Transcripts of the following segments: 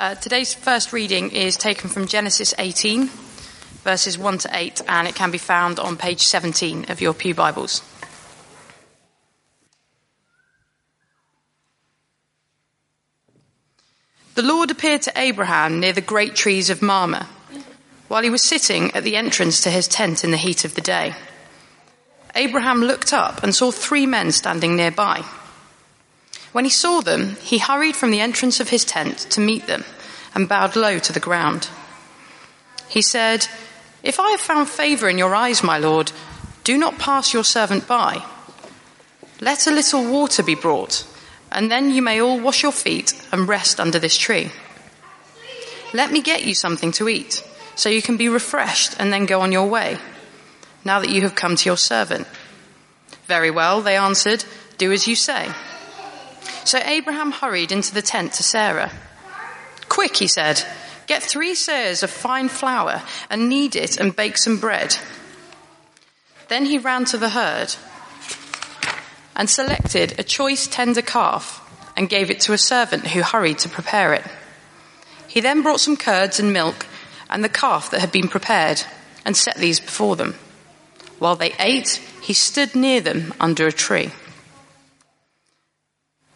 Uh, today's first reading is taken from Genesis 18, verses 1 to 8, and it can be found on page 17 of your Pew Bibles. The Lord appeared to Abraham near the great trees of Mamre, while he was sitting at the entrance to his tent in the heat of the day. Abraham looked up and saw three men standing nearby. When he saw them, he hurried from the entrance of his tent to meet them and bowed low to the ground. He said, If I have found favor in your eyes, my lord, do not pass your servant by. Let a little water be brought, and then you may all wash your feet and rest under this tree. Let me get you something to eat, so you can be refreshed and then go on your way, now that you have come to your servant. Very well, they answered, do as you say. So Abraham hurried into the tent to Sarah. Quick, he said, get three seahs of fine flour and knead it and bake some bread. Then he ran to the herd and selected a choice tender calf and gave it to a servant who hurried to prepare it. He then brought some curds and milk and the calf that had been prepared and set these before them. While they ate, he stood near them under a tree.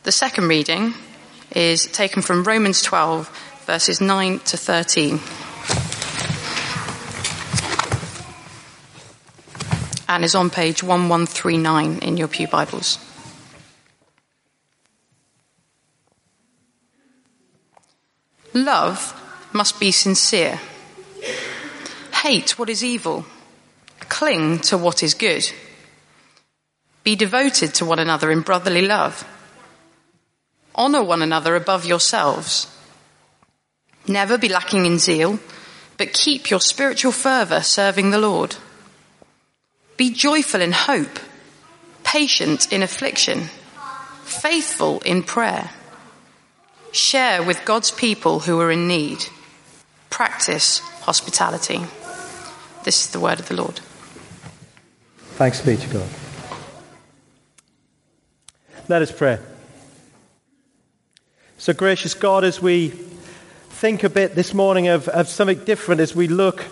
The second reading is taken from Romans 12, verses 9 to 13. And is on page 1139 in your Pew Bibles. Love must be sincere. Hate what is evil. Cling to what is good. Be devoted to one another in brotherly love Honour one another above yourselves. Never be lacking in zeal, but keep your spiritual fervour serving the Lord. Be joyful in hope, patient in affliction, faithful in prayer. Share with God's people who are in need. Practice hospitality. This is the word of the Lord. Thanks be to God. Let us pray. So, gracious God, as we think a bit this morning of, of something different, as we look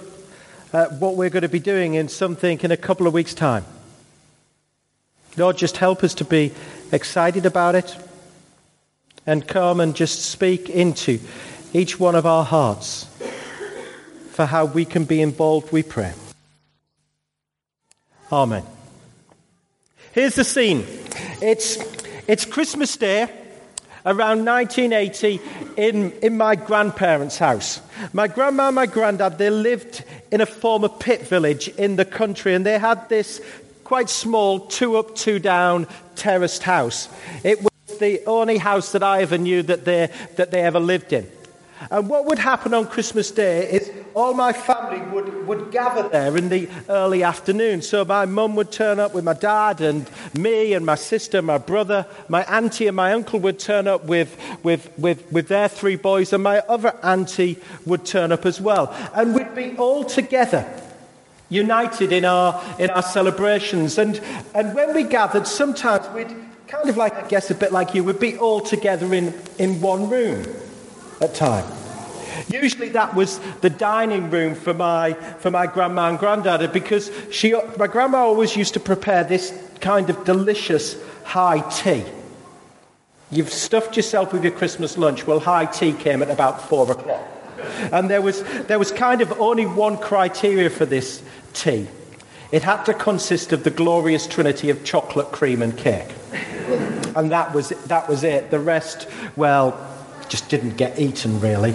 at what we're going to be doing in something in a couple of weeks' time, Lord, just help us to be excited about it and come and just speak into each one of our hearts for how we can be involved, we pray. Amen. Here's the scene. It's, it's Christmas Day around 1980 in, in my grandparents' house. My grandma and my granddad, they lived in a former pit village in the country, and they had this quite small two up, two down terraced house. It was the only house that I ever knew that they, that they ever lived in. And what would happen on Christmas Day is all my family would, would gather there in the early afternoon. So my mum would turn up with my dad and me and my sister, my brother, my auntie and my uncle would turn up with, with, with, with their three boys, and my other auntie would turn up as well. And we'd be all together united in our, in our celebrations. And, and when we gathered, sometimes we'd kind of like, I guess, a bit like you, we'd be all together in, in one room at time. Usually that was the dining room for my, for my grandma and granddad because she, my grandma always used to prepare this kind of delicious high tea. You've stuffed yourself with your Christmas lunch. Well, high tea came at about four o'clock. And there was, there was kind of only one criteria for this tea. It had to consist of the glorious trinity of chocolate, cream, and cake. And that was, that was it. The rest, well, just didn't get eaten, really.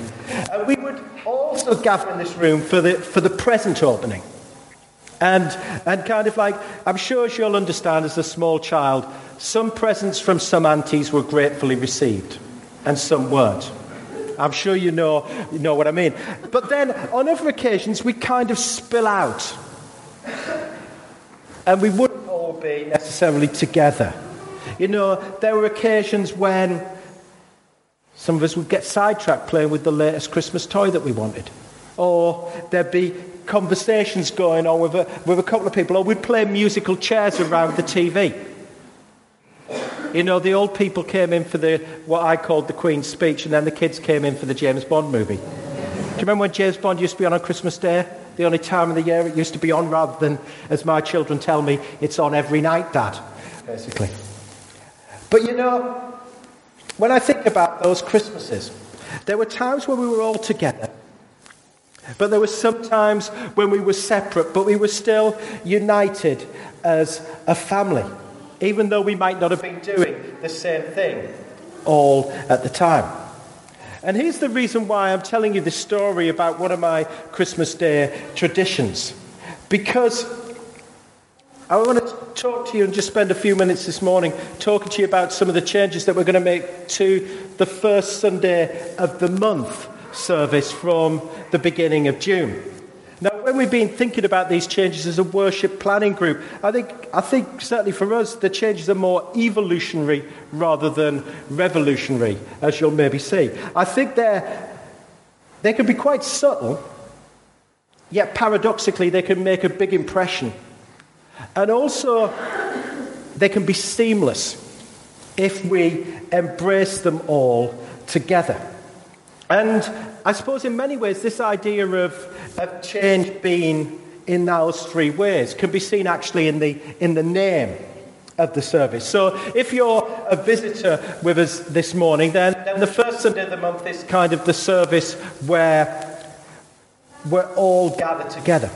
Uh, we would also gather in this room for the, for the present opening. And, and kind of like, I'm sure as you'll understand as a small child, some presents from some aunties were gratefully received, and some weren't. I'm sure you know, you know what I mean. But then on other occasions, we kind of spill out. And we wouldn't all be necessarily together. You know, there were occasions when some of us would get sidetracked playing with the latest Christmas toy that we wanted. Or there'd be conversations going on with a, with a couple of people, or we'd play musical chairs around the TV. You know, the old people came in for the what I called the Queen's speech, and then the kids came in for the James Bond movie. Do you remember when James Bond used to be on on Christmas Day? The only time of the year it used to be on, rather than, as my children tell me, it's on every night, Dad, basically. But you know, when I think about those Christmases, there were times when we were all together. But there were some times when we were separate, but we were still united as a family, even though we might not have been doing the same thing all at the time. And here's the reason why I'm telling you this story about one of my Christmas Day traditions. Because I want to talk to you and just spend a few minutes this morning talking to you about some of the changes that we're going to make to the first Sunday of the month service from the beginning of June. Now, when we've been thinking about these changes as a worship planning group, I think, I think certainly for us, the changes are more evolutionary rather than revolutionary, as you'll maybe see. I think they're, they can be quite subtle, yet paradoxically, they can make a big impression. And also, they can be seamless if we embrace them all together. And I suppose in many ways, this idea of, of change being in those three ways can be seen actually in the, in the name of the service. So if you're a visitor with us this morning, then, then the first Sunday of the month is kind of the service where we're all gathered together.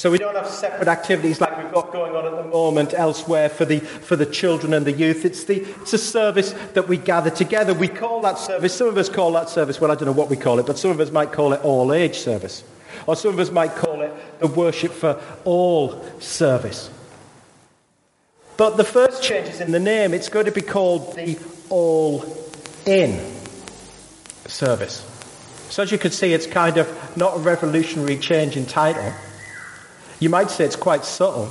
So we don't have separate activities like we've got going on at the moment elsewhere for the, for the children and the youth. It's, the, it's a service that we gather together. We call that service, some of us call that service, well, I don't know what we call it, but some of us might call it all age service. Or some of us might call it the worship for all service. But the first change is in the name. It's going to be called the all in service. So as you can see, it's kind of not a revolutionary change in title. You might say it's quite subtle,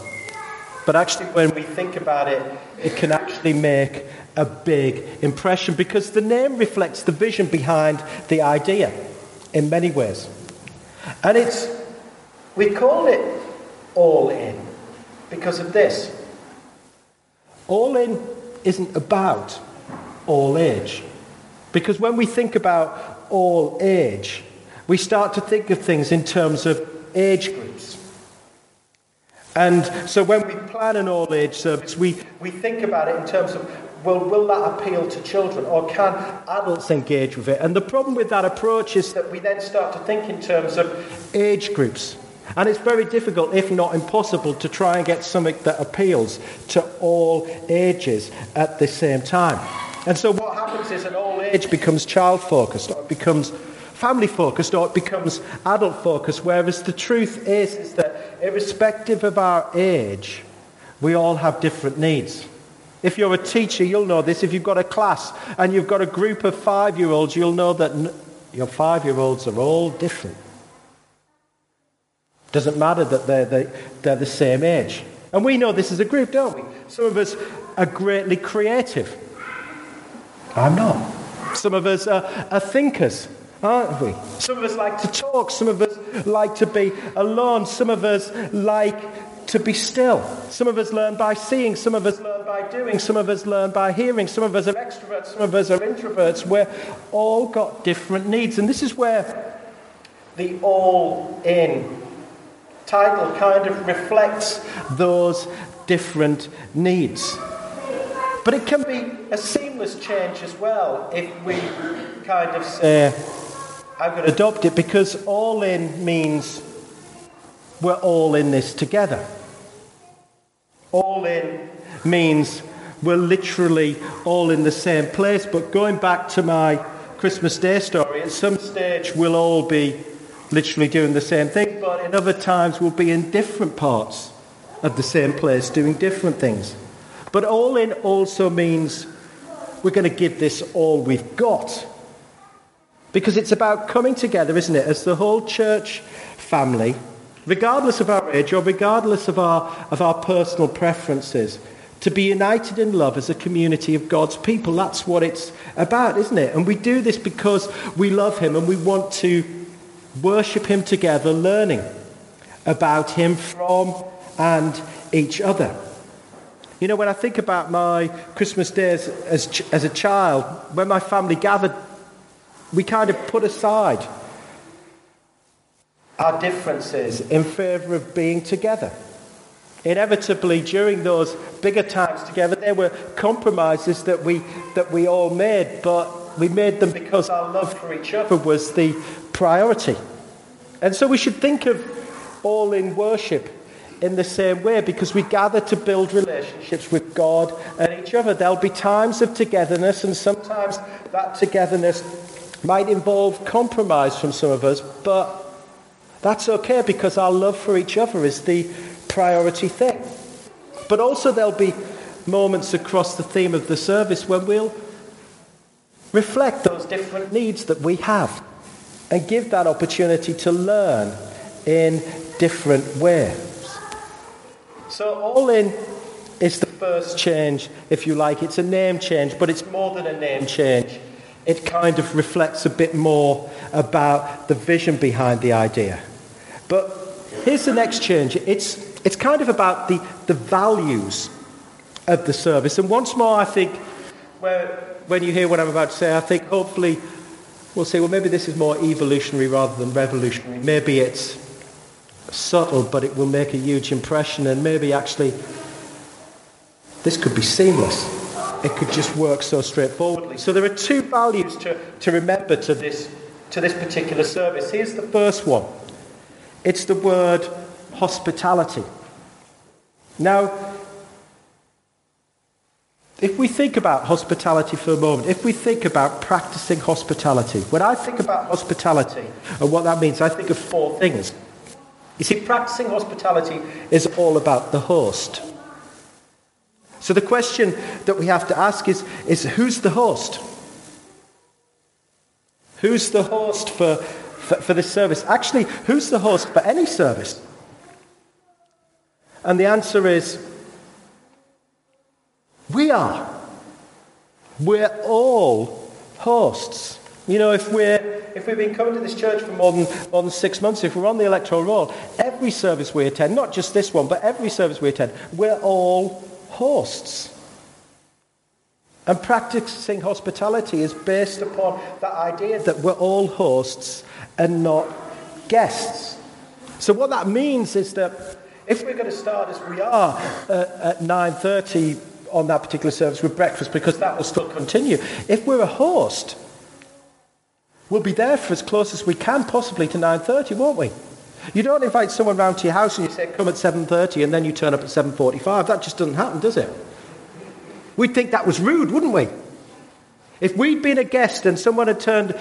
but actually, when we think about it, it can actually make a big impression because the name reflects the vision behind the idea in many ways. And it's, we call it all in because of this. All in isn't about all age. Because when we think about all age, we start to think of things in terms of age groups. And so when we plan an all age service, we, we think about it in terms of well, will that appeal to children or can adults engage with it? And the problem with that approach is that we then start to think in terms of age groups. And it's very difficult, if not impossible, to try and get something that appeals to all ages at the same time. And so what happens is an all age becomes child focused, it becomes family focused or it becomes adult focused. Whereas the truth is, is that irrespective of our age, we all have different needs. If you're a teacher, you'll know this. If you've got a class and you've got a group of five year olds, you'll know that your five year olds are all different. Doesn't matter that they're the, they're the same age. And we know this as a group, don't we? Some of us are greatly creative. I'm not. Some of us are, are thinkers aren't we? Some of us like to talk, some of us like to be alone, some of us like to be still. Some of us learn by seeing, some of us learn by doing, some of us learn by hearing, some of us are extroverts, some of us are introverts. We're all got different needs. And this is where the all in title kind of reflects those different needs. But it can be a seamless change as well if we kind of say, I'm going to adopt it because all in means we're all in this together. All in means we're literally all in the same place. But going back to my Christmas Day story, at some stage we'll all be literally doing the same thing, but in other times we'll be in different parts of the same place doing different things. But all in also means we're going to give this all we've got. Because it's about coming together, isn't it, as the whole church family, regardless of our age or regardless of our, of our personal preferences, to be united in love as a community of God's people. That's what it's about, isn't it? And we do this because we love Him and we want to worship Him together, learning about Him from and each other. You know, when I think about my Christmas days as, as a child, when my family gathered, we kind of put aside our differences in favour of being together. Inevitably, during those bigger times together, there were compromises that we, that we all made, but we made them because our love for each other was the priority. And so we should think of all in worship in the same way because we gather to build relationships with God and each other. There'll be times of togetherness, and sometimes that togetherness might involve compromise from some of us, but that's okay because our love for each other is the priority thing. But also, there'll be moments across the theme of the service when we'll reflect those different needs that we have and give that opportunity to learn in different ways. So, all in is the first change, if you like. It's a name change, but it's more than a name change. It kind of reflects a bit more about the vision behind the idea. But here's the next change it's, it's kind of about the, the values of the service. And once more, I think, where, when you hear what I'm about to say, I think hopefully we'll say, well, maybe this is more evolutionary rather than revolutionary. Maybe it's subtle, but it will make a huge impression, and maybe actually this could be seamless. It could just work so straightforwardly. So there are two values to, to remember to this, to this particular service. Here's the first one it's the word hospitality. Now, if we think about hospitality for a moment, if we think about practicing hospitality, when I think about hospitality and what that means, I think of four things. You see, practicing hospitality is all about the host. So the question that we have to ask is, is who's the host? Who's the host for, for, for this service? Actually, who's the host for any service? And the answer is, we are. We're all hosts. You know, if we're if we've been coming to this church for more than, more than six months, if we're on the electoral roll, every service we attend, not just this one, but every service we attend, we're all hosts. And practicing hospitality is based upon the idea that we're all hosts and not guests. So what that means is that if we're going to start as we are uh, at 9.30 on that particular service with breakfast, because that will still continue, if we're a host, We'll be there for as close as we can possibly to 9.30, won't we? You don't invite someone round to your house and you say, come at 7.30 and then you turn up at 7.45. That just doesn't happen, does it? We'd think that was rude, wouldn't we? If we'd been a guest and someone had turned,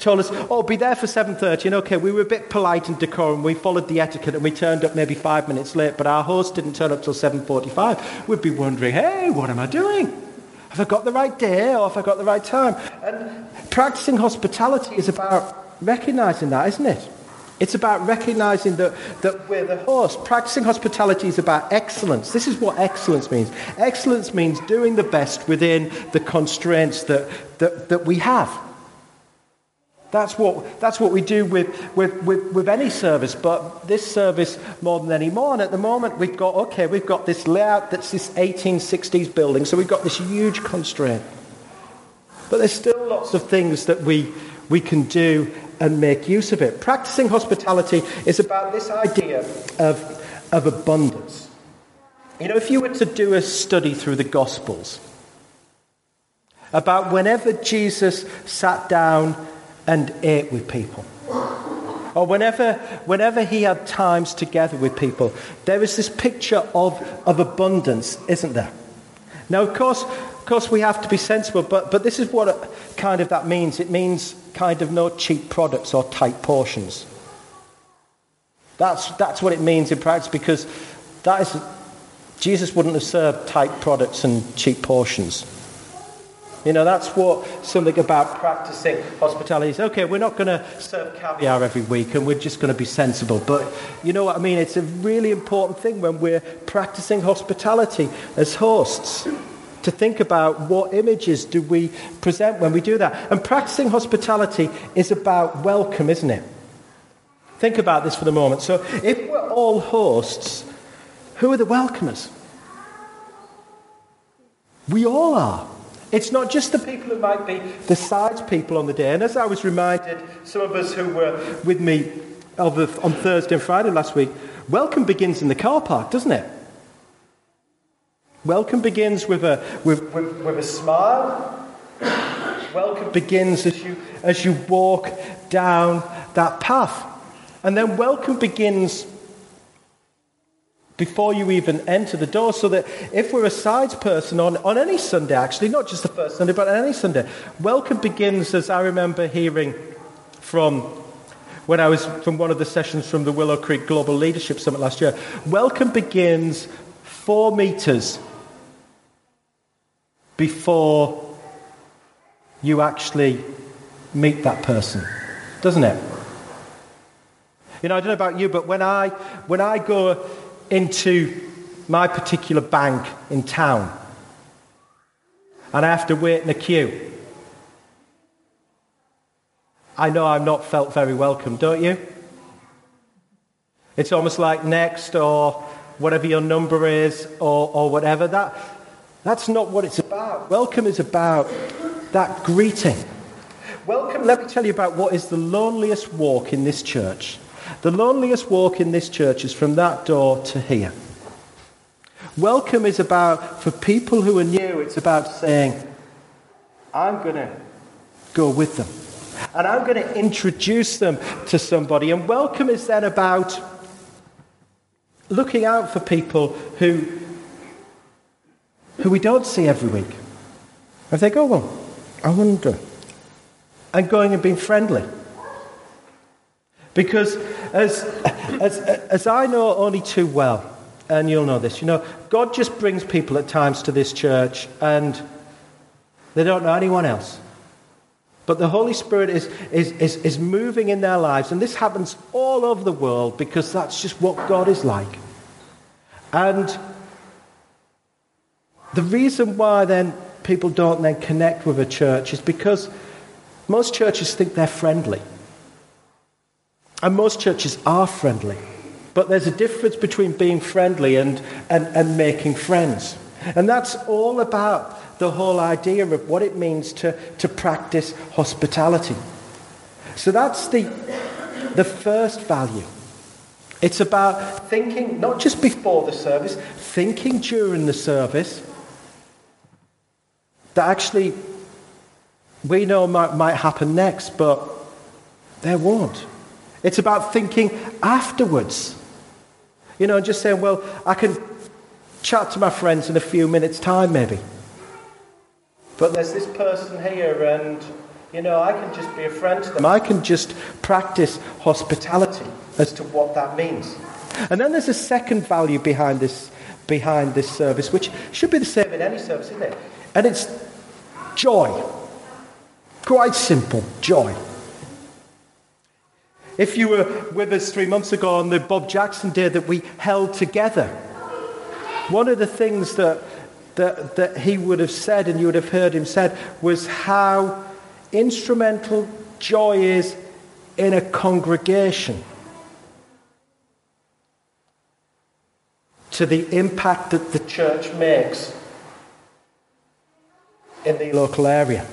told us, oh, be there for 7.30, and okay, we were a bit polite and decorum, we followed the etiquette and we turned up maybe five minutes late, but our host didn't turn up till 7.45, we'd be wondering, hey, what am I doing? Have I got the right day or have I got the right time? And practicing hospitality is about recognizing that, isn't it? It's about recognizing that, that we're the host. Practicing hospitality is about excellence. This is what excellence means. Excellence means doing the best within the constraints that, that, that we have. That's what, that's what we do with, with, with, with any service, but this service more than any more. And at the moment, we've got, okay, we've got this layout that's this 1860s building, so we've got this huge constraint. But there's still lots of things that we, we can do and make use of it. Practicing hospitality is about this idea of, of abundance. You know, if you were to do a study through the Gospels about whenever Jesus sat down and ate with people. Or whenever, whenever he had times together with people, there is this picture of, of abundance, isn't there? Now, of course, course, we have to be sensible, but, but this is what kind of that means. It means kind of no cheap products or tight portions. That's, that's what it means in practice because that is, Jesus wouldn't have served tight products and cheap portions. You know, that's what something about practicing hospitality is. Okay, we're not going to serve caviar every week and we're just going to be sensible. But you know what I mean? It's a really important thing when we're practicing hospitality as hosts to think about what images do we present when we do that. And practicing hospitality is about welcome, isn't it? Think about this for the moment. So if we're all hosts, who are the welcomers? We all are. It's not just the people who might be the sides people on the day. And as I was reminded, some of us who were with me on Thursday and Friday last week, welcome begins in the car park, doesn't it? Welcome begins with a, with, with, with a smile. Welcome begins as you, as you walk down that path. And then welcome begins before you even enter the door. So that if we're a sides person on, on any Sunday, actually, not just the first Sunday, but on any Sunday, welcome begins as I remember hearing from when I was from one of the sessions from the Willow Creek Global Leadership Summit last year. Welcome begins four meters before you actually meet that person, doesn't it? You know, I don't know about you, but when I, when I go into my particular bank in town and I have to wait in a queue, I know I'm not felt very welcome, don't you? It's almost like next or whatever your number is or, or whatever. That, that's not what it's about. Welcome is about that greeting. Welcome, let me tell you about what is the loneliest walk in this church. The loneliest walk in this church is from that door to here. Welcome is about, for people who are new, it's about saying, I'm going to go with them. And I'm going to introduce them to somebody. And welcome is then about looking out for people who, who we don't see every week. And think, oh, well, I wonder. And going and being friendly. Because as, as, as I know only too well, and you'll know this, you know, God just brings people at times to this church and they don't know anyone else. But the Holy Spirit is, is, is, is moving in their lives, and this happens all over the world because that's just what God is like. And the reason why then people don't then connect with a church is because most churches think they're friendly. And most churches are friendly. But there's a difference between being friendly and, and, and making friends. And that's all about the whole idea of what it means to, to practice hospitality. So that's the, the first value. It's about thinking, not just before the service, thinking during the service that actually we know might, might happen next, but there won't. It's about thinking afterwards. You know, just saying, well, I can chat to my friends in a few minutes' time, maybe. But there's this person here, and, you know, I can just be a friend to them. I can just practice hospitality as to what that means. And then there's a second value behind this, behind this service, which should be the same in any service, isn't it? And it's joy. Quite simple joy. If you were with us three months ago on the Bob Jackson Day that we held together, one of the things that, that, that he would have said, and you would have heard him said, was how instrumental joy is in a congregation to the impact that the church makes in the local area.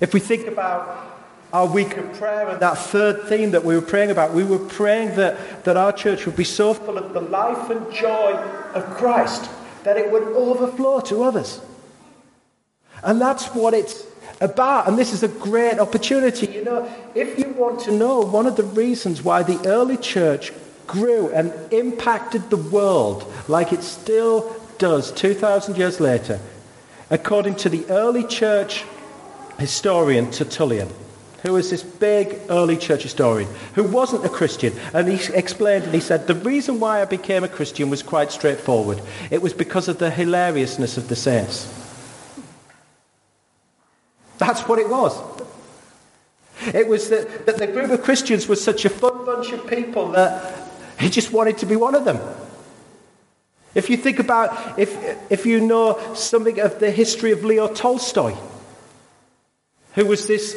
If we think about our week of prayer and that third theme that we were praying about, we were praying that, that our church would be so full of the life and joy of Christ that it would overflow to others. And that's what it's about. And this is a great opportunity. You know, if you want to know one of the reasons why the early church grew and impacted the world like it still does 2,000 years later, according to the early church historian Tertullian who was this big early church historian who wasn't a Christian. And he explained and he said, The reason why I became a Christian was quite straightforward. It was because of the hilariousness of the saints. That's what it was. It was that, that the group of Christians was such a fun bunch of people that he just wanted to be one of them. If you think about, if, if you know something of the history of Leo Tolstoy, who was this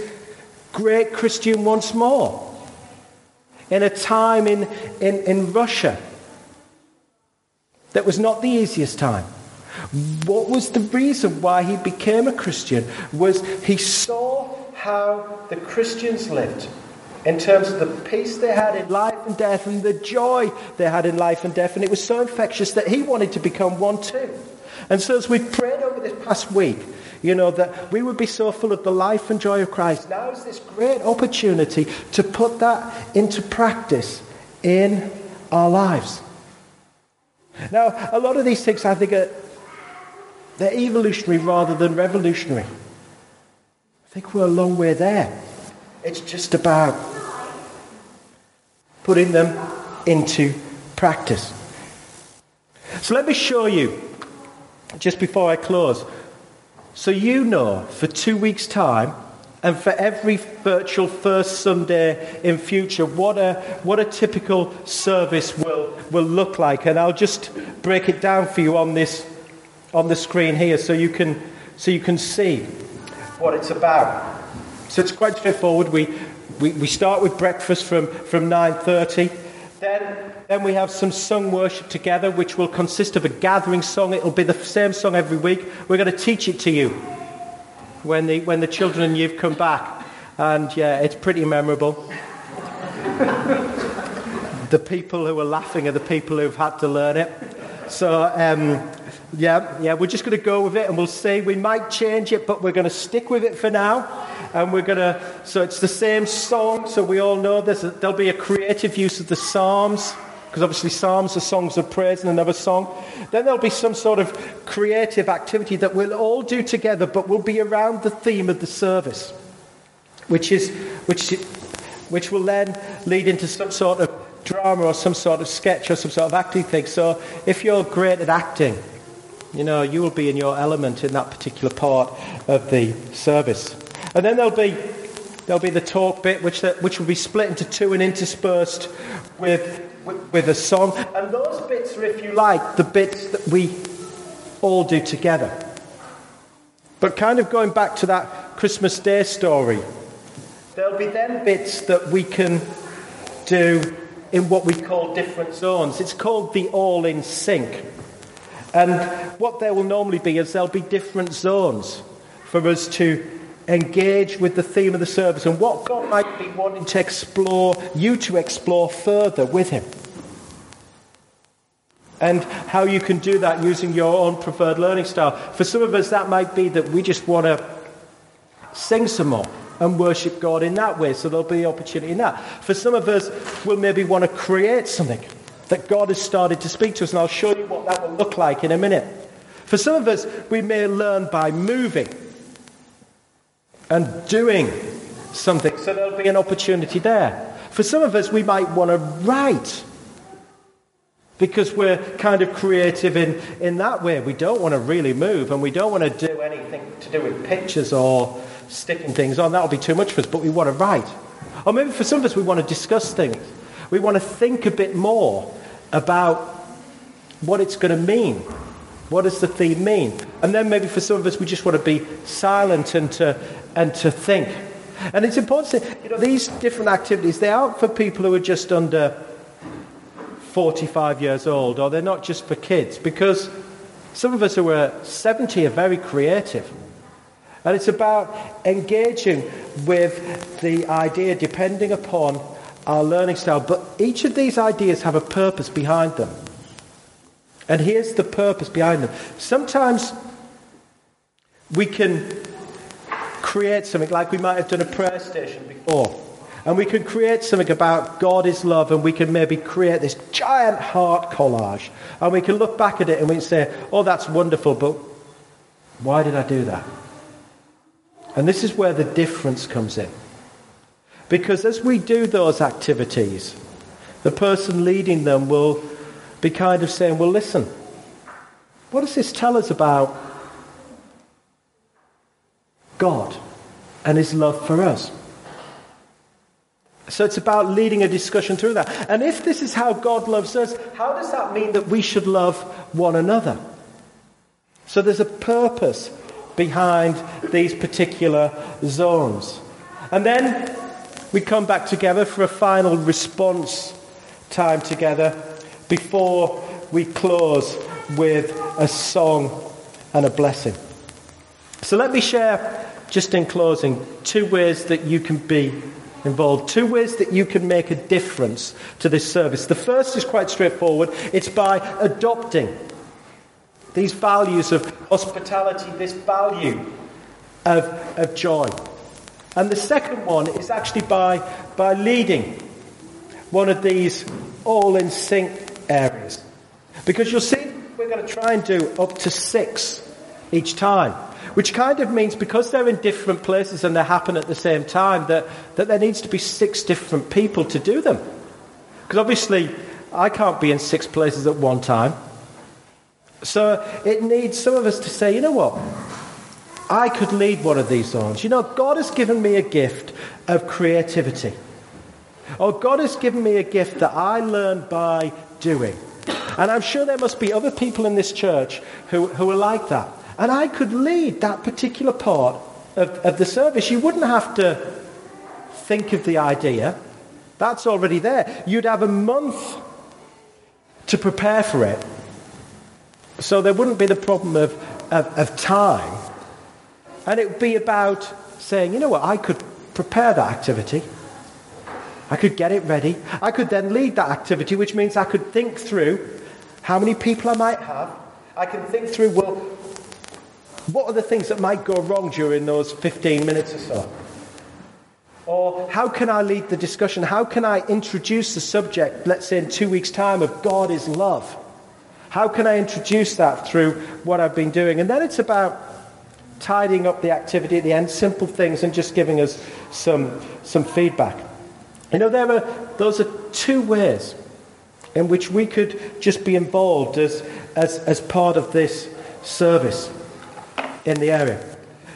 great Christian once more. In a time in, in, in Russia that was not the easiest time. What was the reason why he became a Christian? Was he saw how the Christians lived in terms of the peace they had in life and death and the joy they had in life and death. And it was so infectious that he wanted to become one too. And so, as we've prayed over this past week, you know, that we would be so full of the life and joy of Christ. Now is this great opportunity to put that into practice in our lives. Now, a lot of these things, I think, are they're evolutionary rather than revolutionary. I think we're a long way there. It's just about putting them into practice. So let me show you, just before I close, so you know for two weeks' time and for every virtual first Sunday in future what a, what a typical service will, will look like. And I'll just break it down for you on this on the screen here so you can so you can see what it's about. So it's quite straightforward. We, we, we start with breakfast from, from 9.30. Then, then we have some sung worship together, which will consist of a gathering song. It'll be the same song every week. We're going to teach it to you when the, when the children and youth come back. And yeah, it's pretty memorable. the people who are laughing are the people who've had to learn it. So, um, yeah, yeah, we're just going to go with it and we'll see. We might change it, but we're going to stick with it for now. And we're going to, so it's the same song, so we all know a, there'll be a creative use of the Psalms, because obviously Psalms are songs of praise and another song. Then there'll be some sort of creative activity that we'll all do together, but will be around the theme of the service, which is, which, which will then lead into some sort of drama or some sort of sketch or some sort of acting thing. So if you're great at acting, you know, you will be in your element in that particular part of the service. And then there'll be, there'll be the talk bit, which, which will be split into two and interspersed with, with, with a song. And those bits are, if you like, the bits that we all do together. But kind of going back to that Christmas Day story, there'll be then bits that we can do in what we call different zones. It's called the all in sync. And what there will normally be is there'll be different zones for us to engage with the theme of the service and what God might be wanting to explore, you to explore further with Him. And how you can do that using your own preferred learning style. For some of us, that might be that we just want to sing some more and worship God in that way. So there'll be opportunity in that. For some of us, we'll maybe want to create something that God has started to speak to us, and I'll show you what that will look like in a minute. For some of us, we may learn by moving and doing something. So there'll be an opportunity there. For some of us, we might want to write because we're kind of creative in, in that way. We don't want to really move and we don't want to do anything to do with pictures or sticking things on. That'll be too much for us, but we want to write. Or maybe for some of us, we want to discuss things. We want to think a bit more about what it's going to mean. What does the theme mean? And then maybe for some of us, we just want to be silent and to and to think. And it's important to you know, these different activities, they aren't for people who are just under 45 years old, or they're not just for kids, because some of us who are 70 are very creative. And it's about engaging with the idea depending upon our learning style. But each of these ideas have a purpose behind them. And here's the purpose behind them. Sometimes we can create something like we might have done a prayer station before. And we can create something about God is love, and we can maybe create this giant heart collage. And we can look back at it and we can say, oh, that's wonderful, but why did I do that? And this is where the difference comes in. Because as we do those activities, the person leading them will be kind of saying, well, listen, what does this tell us about God and his love for us. So it's about leading a discussion through that. And if this is how God loves us, how does that mean that we should love one another? So there's a purpose behind these particular zones. And then we come back together for a final response time together before we close with a song and a blessing. So let me share, just in closing, two ways that you can be involved, two ways that you can make a difference to this service. The first is quite straightforward it's by adopting these values of hospitality, this value of, of joy. And the second one is actually by, by leading one of these all in sync areas. Because you'll see we're going to try and do up to six each time. Which kind of means because they're in different places and they happen at the same time, that, that there needs to be six different people to do them. Because obviously, I can't be in six places at one time. So it needs some of us to say, you know what? I could lead one of these songs. You know, God has given me a gift of creativity. Or God has given me a gift that I learned by doing. And I'm sure there must be other people in this church who, who are like that. And I could lead that particular part of, of the service. You wouldn't have to think of the idea, that's already there. You'd have a month to prepare for it. So there wouldn't be the problem of, of, of time. And it would be about saying, you know what, I could prepare that activity. I could get it ready. I could then lead that activity, which means I could think through how many people I might have. I can think through, well, what are the things that might go wrong during those 15 minutes or so? Or how can I lead the discussion? How can I introduce the subject, let's say in two weeks' time, of God is love? How can I introduce that through what I've been doing? And then it's about tidying up the activity at the end, simple things, and just giving us some, some feedback. You know, there are, those are two ways in which we could just be involved as, as, as part of this service in the area.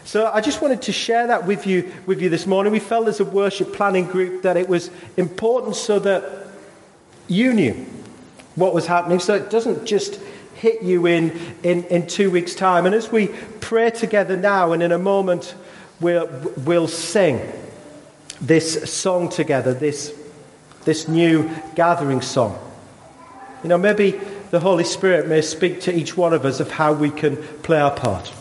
So I just wanted to share that with you, with you this morning. We felt as a worship planning group that it was important so that you knew what was happening, so it doesn't just hit you in, in, in two weeks' time. And as we pray together now, and in a moment, we'll, we'll sing this song together, this, this new gathering song. You know, maybe the Holy Spirit may speak to each one of us of how we can play our part.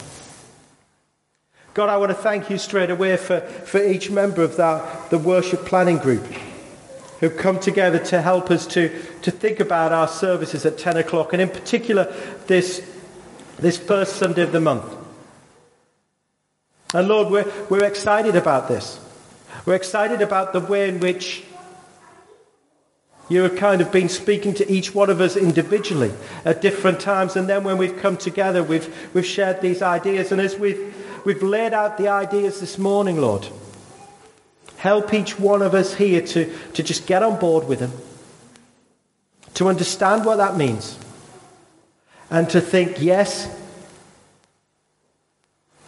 God, I want to thank you straight away for, for each member of that, the worship planning group who've come together to help us to, to think about our services at 10 o'clock, and in particular, this, this first Sunday of the month. And Lord, we're, we're excited about this. We're excited about the way in which you have kind of been speaking to each one of us individually at different times. And then when we've come together, we've, we've shared these ideas. And as we've, we've laid out the ideas this morning, Lord, help each one of us here to, to just get on board with them, to understand what that means, and to think, yes,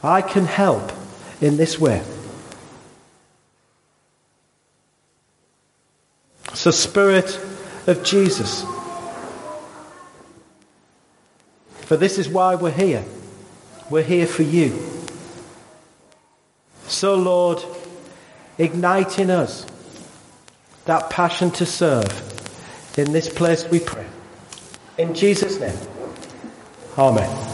I can help in this way. So, Spirit of Jesus. For this is why we're here. We're here for you. So, Lord, ignite in us that passion to serve. In this place we pray. In Jesus' name, Amen.